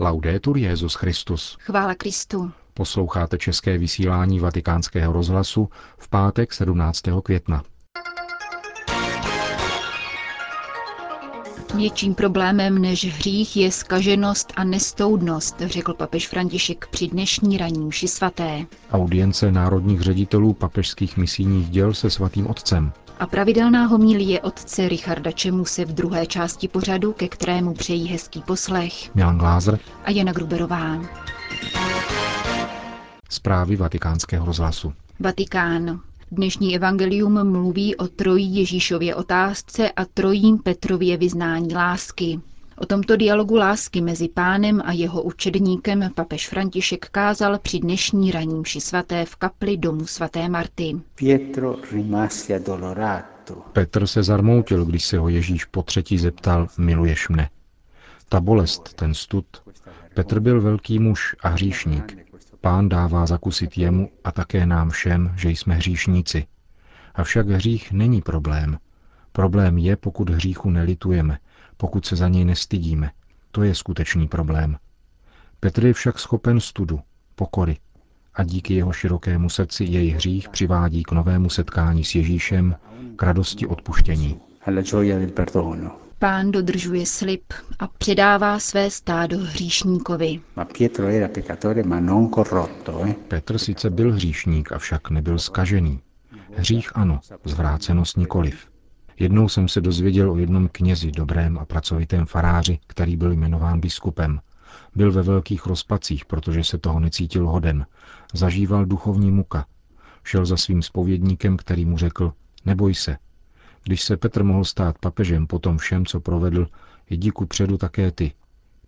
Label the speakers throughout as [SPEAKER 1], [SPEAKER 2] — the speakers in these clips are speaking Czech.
[SPEAKER 1] Laudetur Jezus Christus.
[SPEAKER 2] Chvála Kristu.
[SPEAKER 1] Posloucháte české vysílání Vatikánského rozhlasu v pátek 17. května.
[SPEAKER 2] Větším problémem než hřích je skaženost a nestoudnost, řekl papež František při dnešní ranní mši svaté.
[SPEAKER 1] Audience národních ředitelů papežských misijních děl se svatým otcem.
[SPEAKER 2] A pravidelná homílie otce Richarda Čemuse v druhé části pořadu, ke kterému přejí hezký poslech.
[SPEAKER 1] Milan Glázer
[SPEAKER 2] a Jana Gruberová.
[SPEAKER 1] Zprávy vatikánského rozhlasu.
[SPEAKER 2] Vatikán. Dnešní evangelium mluví o trojí Ježíšově otázce a trojím Petrově vyznání lásky. O tomto dialogu lásky mezi pánem a jeho učedníkem papež František kázal při dnešní raní mši svaté v kapli domu svaté Marty.
[SPEAKER 1] Petr se zarmoutil, když se ho Ježíš po třetí zeptal, miluješ mne. Ta bolest, ten stud. Petr byl velký muž a hříšník. Pán dává zakusit jemu a také nám všem, že jsme hříšníci. Avšak hřích není problém. Problém je, pokud hříchu nelitujeme, pokud se za něj nestydíme. To je skutečný problém. Petr je však schopen studu, pokory a díky jeho širokému srdci jej hřích přivádí k novému setkání s Ježíšem, k radosti odpuštění.
[SPEAKER 2] Pán dodržuje slib a předává své stádo hříšníkovi.
[SPEAKER 1] Eh. Petr sice byl hříšník, avšak nebyl skažený. Hřích ano, zvrácenost nikoliv. Jednou jsem se dozvěděl o jednom knězi, dobrém a pracovitém faráři, který byl jmenován biskupem. Byl ve velkých rozpacích, protože se toho necítil hoden. Zažíval duchovní muka. Šel za svým spovědníkem, který mu řekl, neboj se. Když se Petr mohl stát papežem po tom všem, co provedl, jdi ku předu také ty.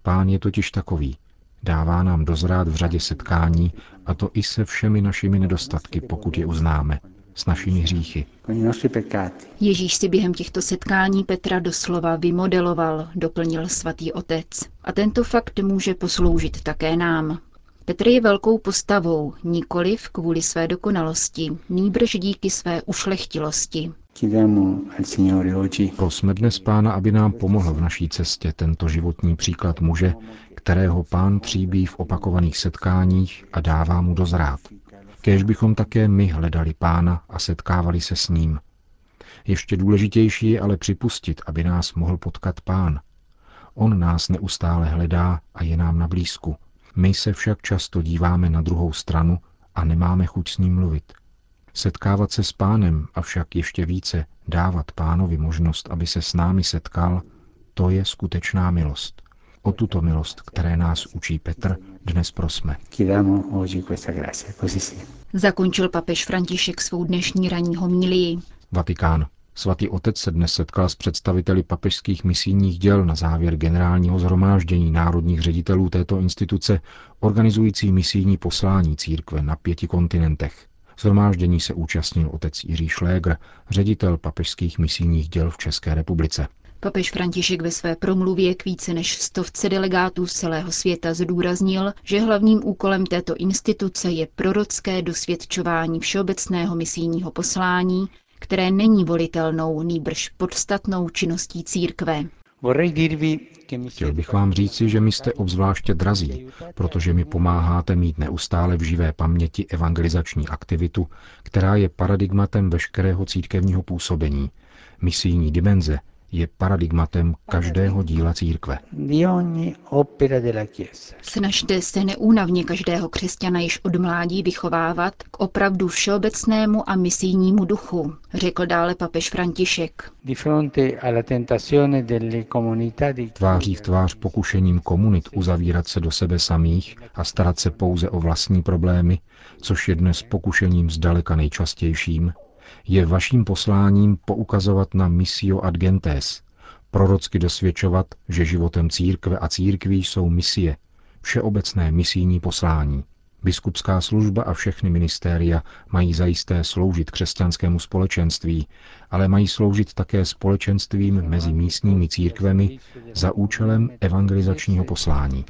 [SPEAKER 1] Pán je totiž takový. Dává nám dozrát v řadě setkání, a to i se všemi našimi nedostatky, pokud je uznáme s našimi hříchy.
[SPEAKER 2] Ježíš si během těchto setkání Petra doslova vymodeloval, doplnil svatý otec. A tento fakt může posloužit také nám. Petr je velkou postavou, nikoliv kvůli své dokonalosti, nýbrž díky své ušlechtilosti.
[SPEAKER 1] Prosme dnes Pána, aby nám pomohl v naší cestě tento životní příklad muže, kterého Pán tříbí v opakovaných setkáních a dává mu dozrát. Kéž bychom také my hledali pána a setkávali se s ním. Ještě důležitější je ale připustit, aby nás mohl potkat pán. On nás neustále hledá a je nám na blízku. My se však často díváme na druhou stranu a nemáme chuť s ním mluvit. Setkávat se s pánem, avšak ještě více dávat pánovi možnost, aby se s námi setkal, to je skutečná milost. O tuto milost, které nás učí Petr, dnes prosme.
[SPEAKER 2] Zakončil papež František svou dnešní ranní homílii.
[SPEAKER 1] Vatikán. Svatý otec se dnes setkal s představiteli papežských misijních děl na závěr generálního zhromáždění národních ředitelů této instituce, organizující misijní poslání církve na pěti kontinentech. Zhromáždění se účastnil otec Jiří Šlégr, ředitel papežských misijních děl v České republice.
[SPEAKER 2] Papež František ve své promluvě k více než stovce delegátů z celého světa zdůraznil, že hlavním úkolem této instituce je prorocké dosvědčování všeobecného misijního poslání, které není volitelnou, nýbrž podstatnou činností církve.
[SPEAKER 1] Chtěl bych vám říci, že mi jste obzvláště drazí, protože mi pomáháte mít neustále v živé paměti evangelizační aktivitu, která je paradigmatem veškerého církevního působení, misijní dimenze, je paradigmatem každého díla církve.
[SPEAKER 2] Snažte se neúnavně každého křesťana již od mládí vychovávat k opravdu všeobecnému a misijnímu duchu, řekl dále papež František.
[SPEAKER 1] Tváří v tvář pokušením komunit uzavírat se do sebe samých a starat se pouze o vlastní problémy, což je dnes pokušením zdaleka nejčastějším, je vaším posláním poukazovat na missio ad gentes, prorocky dosvědčovat, že životem církve a církví jsou misie, všeobecné misijní poslání. Biskupská služba a všechny ministéria mají zajisté sloužit křesťanskému společenství, ale mají sloužit také společenstvím mezi místními církvemi za účelem evangelizačního poslání.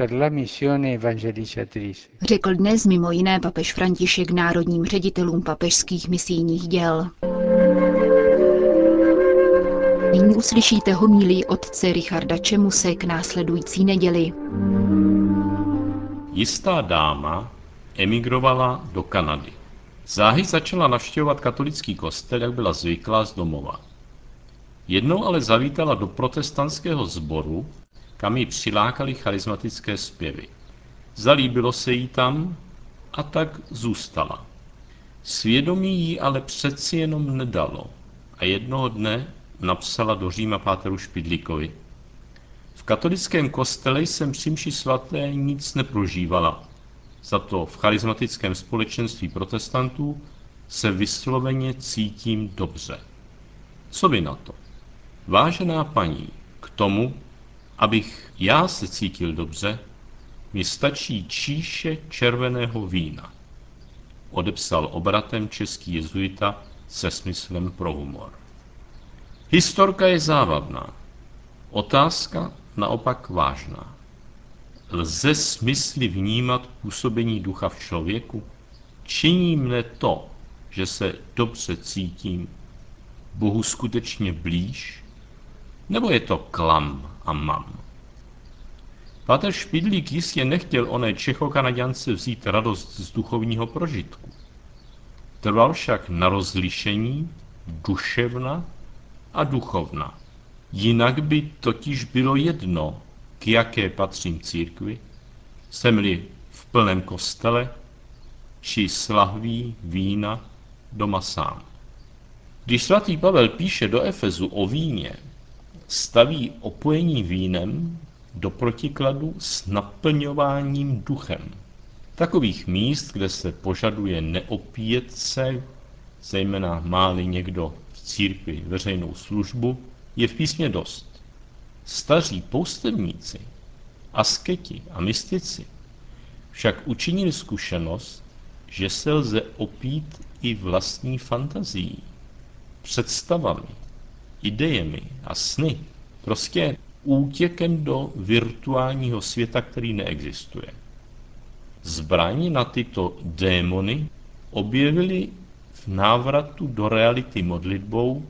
[SPEAKER 2] Řekl dnes mimo jiné papež František národním ředitelům papežských misijních děl. Nyní uslyšíte homílí otce Richarda Čemuse k následující neděli.
[SPEAKER 3] Jistá dáma emigrovala do Kanady. Záhy začala navštěvovat katolický kostel, jak byla zvyklá z domova. Jednou ale zavítala do protestantského sboru, kam ji přilákali charismatické zpěvy. Zalíbilo se jí tam a tak zůstala. Svědomí jí ale přeci jenom nedalo a jednoho dne napsala do Říma Páteru Špidlíkovi. V katolickém kostele jsem při mši svaté nic neprožívala. Za to v charismatickém společenství protestantů se vysloveně cítím dobře. Co by na to? Vážená paní, k tomu, abych já se cítil dobře, mi stačí číše červeného vína. Odepsal obratem český jezuita se smyslem pro humor. Historka je závadná. Otázka naopak vážná. Lze smysly vnímat působení ducha v člověku? Činí mne to, že se dobře cítím, Bohu skutečně blíž? Nebo je to klam a mam? Páter Špidlík jistě nechtěl oné Čechokanaděnce vzít radost z duchovního prožitku. Trval však na rozlišení duševna a duchovna. Jinak by totiž bylo jedno, k jaké patřím církvi, jsem-li v plném kostele, či slahví vína doma sám. Když svatý Pavel píše do Efezu o víně, staví opojení vínem do protikladu s naplňováním duchem. Takových míst, kde se požaduje neopíjet se, zejména máli někdo v církvi veřejnou službu, je v písmě dost. Staří poustevníci, asketi a mystici však učinili zkušenost, že se lze opít i vlastní fantazií, představami, idejemi a sny. Prostě útěkem do virtuálního světa, který neexistuje. Zbraň na tyto démony objevili v návratu do reality modlitbou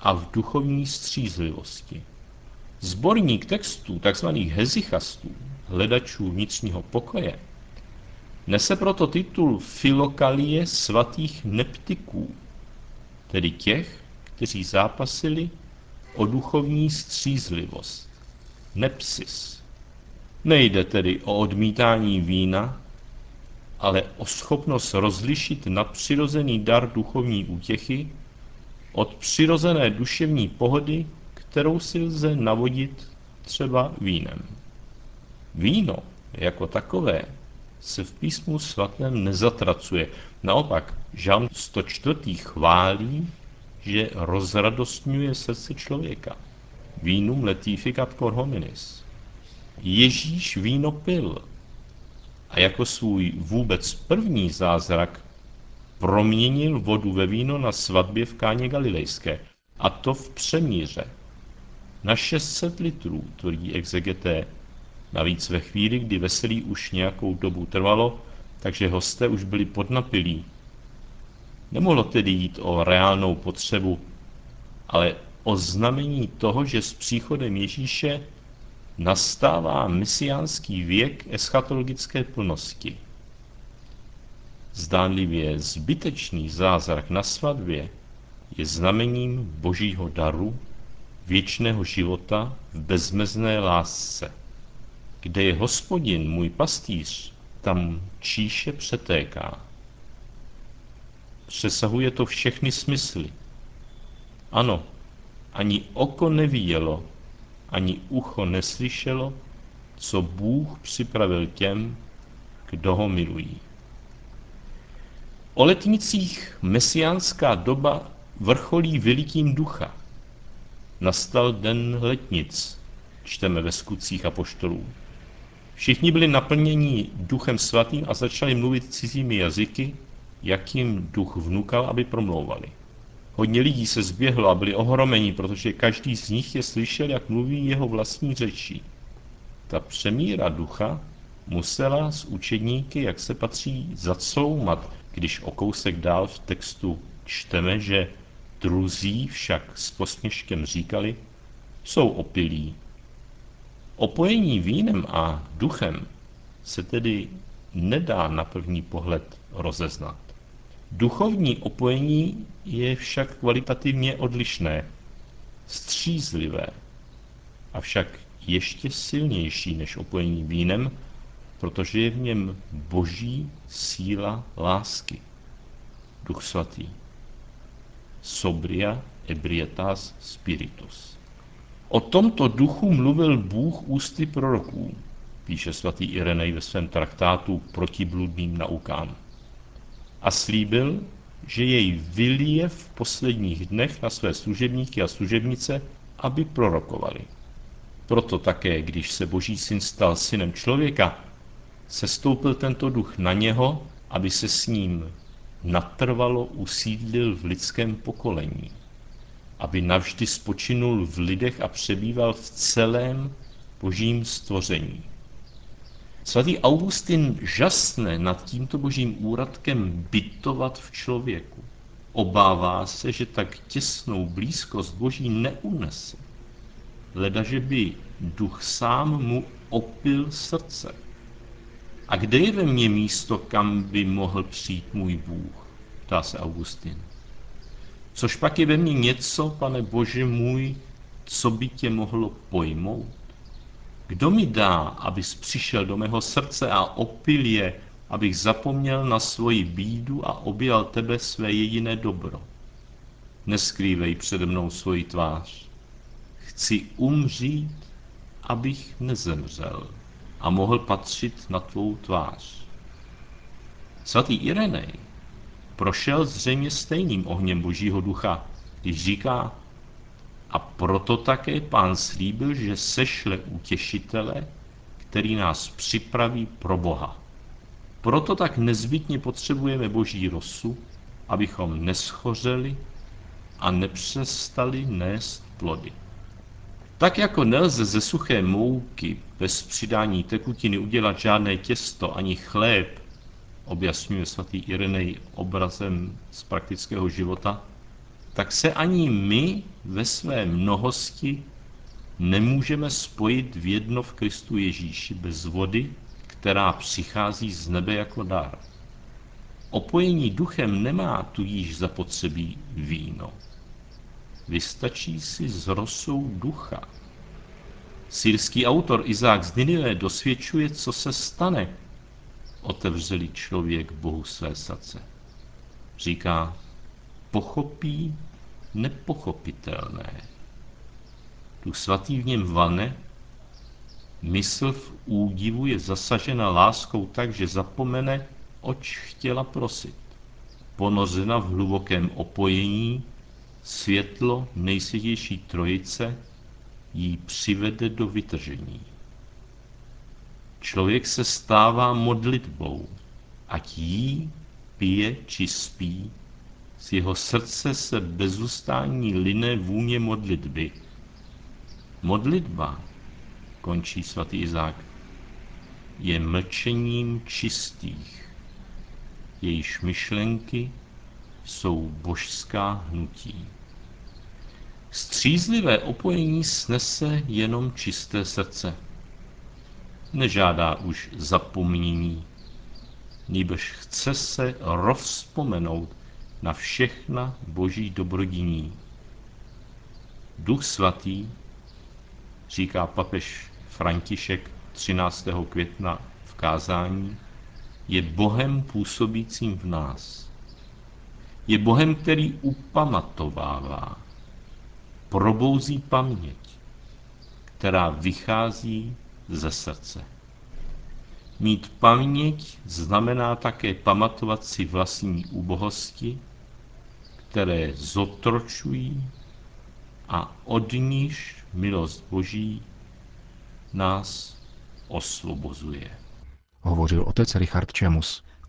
[SPEAKER 3] a v duchovní střízlivosti. Zborník textů tzv. hezichastů, hledačů vnitřního pokoje, nese proto titul Filokalie svatých neptiků, tedy těch, kteří zápasili o duchovní střízlivost. Nepsis. Nejde tedy o odmítání vína, ale o schopnost rozlišit nadpřirozený dar duchovní útěchy od přirozené duševní pohody, kterou si lze navodit třeba vínem. Víno jako takové se v písmu svatém nezatracuje. Naopak, Žán 104. chválí že rozradostňuje srdce člověka. Vínum letificat cor hominis. Ježíš víno pil a jako svůj vůbec první zázrak proměnil vodu ve víno na svatbě v Káně Galilejské, a to v přemíře. Na 600 litrů, tvrdí exegeté, navíc ve chvíli, kdy veselí už nějakou dobu trvalo, takže hosté už byli podnapilí Nemohlo tedy jít o reálnou potřebu, ale o znamení toho, že s příchodem Ježíše nastává mesiánský věk eschatologické plnosti. Zdánlivě zbytečný zázrak na svatbě je znamením božího daru, věčného života v bezmezné lásce. Kde je hospodin, můj pastýř, tam číše přetéká. Přesahuje to všechny smysly. Ano, ani oko nevidělo, ani ucho neslyšelo, co Bůh připravil těm, kdo ho milují. O letnicích mesiánská doba vrcholí velikým ducha. Nastal den letnic, čteme ve skutcích apoštolů. Všichni byli naplněni duchem svatým a začali mluvit cizími jazyky, jak jim duch vnukal, aby promlouvali. Hodně lidí se zběhlo a byli ohromeni, protože každý z nich je slyšel, jak mluví jeho vlastní řečí. Ta přemíra ducha musela s učedníky, jak se patří, zacoumat, když o kousek dál v textu čteme, že druzí však s posměškem říkali, jsou opilí. Opojení vínem a duchem se tedy nedá na první pohled rozeznat. Duchovní opojení je však kvalitativně odlišné, střízlivé, avšak ještě silnější než opojení vínem, protože je v něm boží síla lásky. Duch svatý. Sobria ebrietas spiritus. O tomto duchu mluvil Bůh ústy proroků, píše svatý Irenej ve svém traktátu proti bludným naukám. A slíbil, že jej vylije v posledních dnech na své služebníky a služebnice, aby prorokovali. Proto také, když se Boží syn stal synem člověka, se stoupil tento duch na něho, aby se s ním natrvalo usídlil v lidském pokolení, aby navždy spočinul v lidech a přebýval v celém božím stvoření. Svatý Augustin žasne nad tímto božím úradkem bytovat v člověku. Obává se, že tak těsnou blízkost boží neunese, ledaže by duch sám mu opil srdce. A kde je ve mně místo, kam by mohl přijít můj Bůh? Ptá se Augustin. Což pak je ve mně něco, pane Bože můj, co by tě mohlo pojmout? Kdo mi dá, abys přišel do mého srdce a opil je, abych zapomněl na svoji bídu a objal tebe své jediné dobro? Neskrývej přede mnou svoji tvář. Chci umřít, abych nezemřel a mohl patřit na tvou tvář. Svatý Irenej prošel zřejmě stejným ohněm Božího ducha, když říká, a proto také pán slíbil, že sešle utěšitele, který nás připraví pro Boha. Proto tak nezbytně potřebujeme Boží rosu, abychom neschořeli a nepřestali nést plody. Tak jako nelze ze suché mouky bez přidání tekutiny udělat žádné těsto ani chléb, objasňuje svatý Irenej obrazem z praktického života, tak se ani my ve své mnohosti nemůžeme spojit v jedno v Kristu Ježíši bez vody, která přichází z nebe jako dar. Opojení duchem nemá tudíž zapotřebí víno. Vystačí si s rosou ducha. Sýrský autor Izák z Ninive dosvědčuje, co se stane, otevřeli člověk Bohu své srdce. Říká, pochopí nepochopitelné. Duch svatý v něm vane, mysl v údivu je zasažena láskou tak, že zapomene, oč chtěla prosit. Ponořena v hlubokém opojení, světlo nejsvětější trojice jí přivede do vytržení. Člověk se stává modlitbou, ať jí, pije či spí, z jeho srdce se bezustání line vůně modlitby. Modlitba, končí svatý Izák, je mlčením čistých. Jejíž myšlenky jsou božská hnutí. Střízlivé opojení snese jenom čisté srdce. Nežádá už zapomnění, nýbrž chce se rozpomenout na všechna boží dobrodiní. Duch svatý, říká papež František 13. května v kázání, je Bohem působícím v nás. Je Bohem, který upamatovává, probouzí paměť, která vychází ze srdce. Mít paměť znamená také pamatovat si vlastní úbohosti, které zotročují a od níž milost Boží nás osvobozuje.
[SPEAKER 1] Hovořil otec Richard Čemus.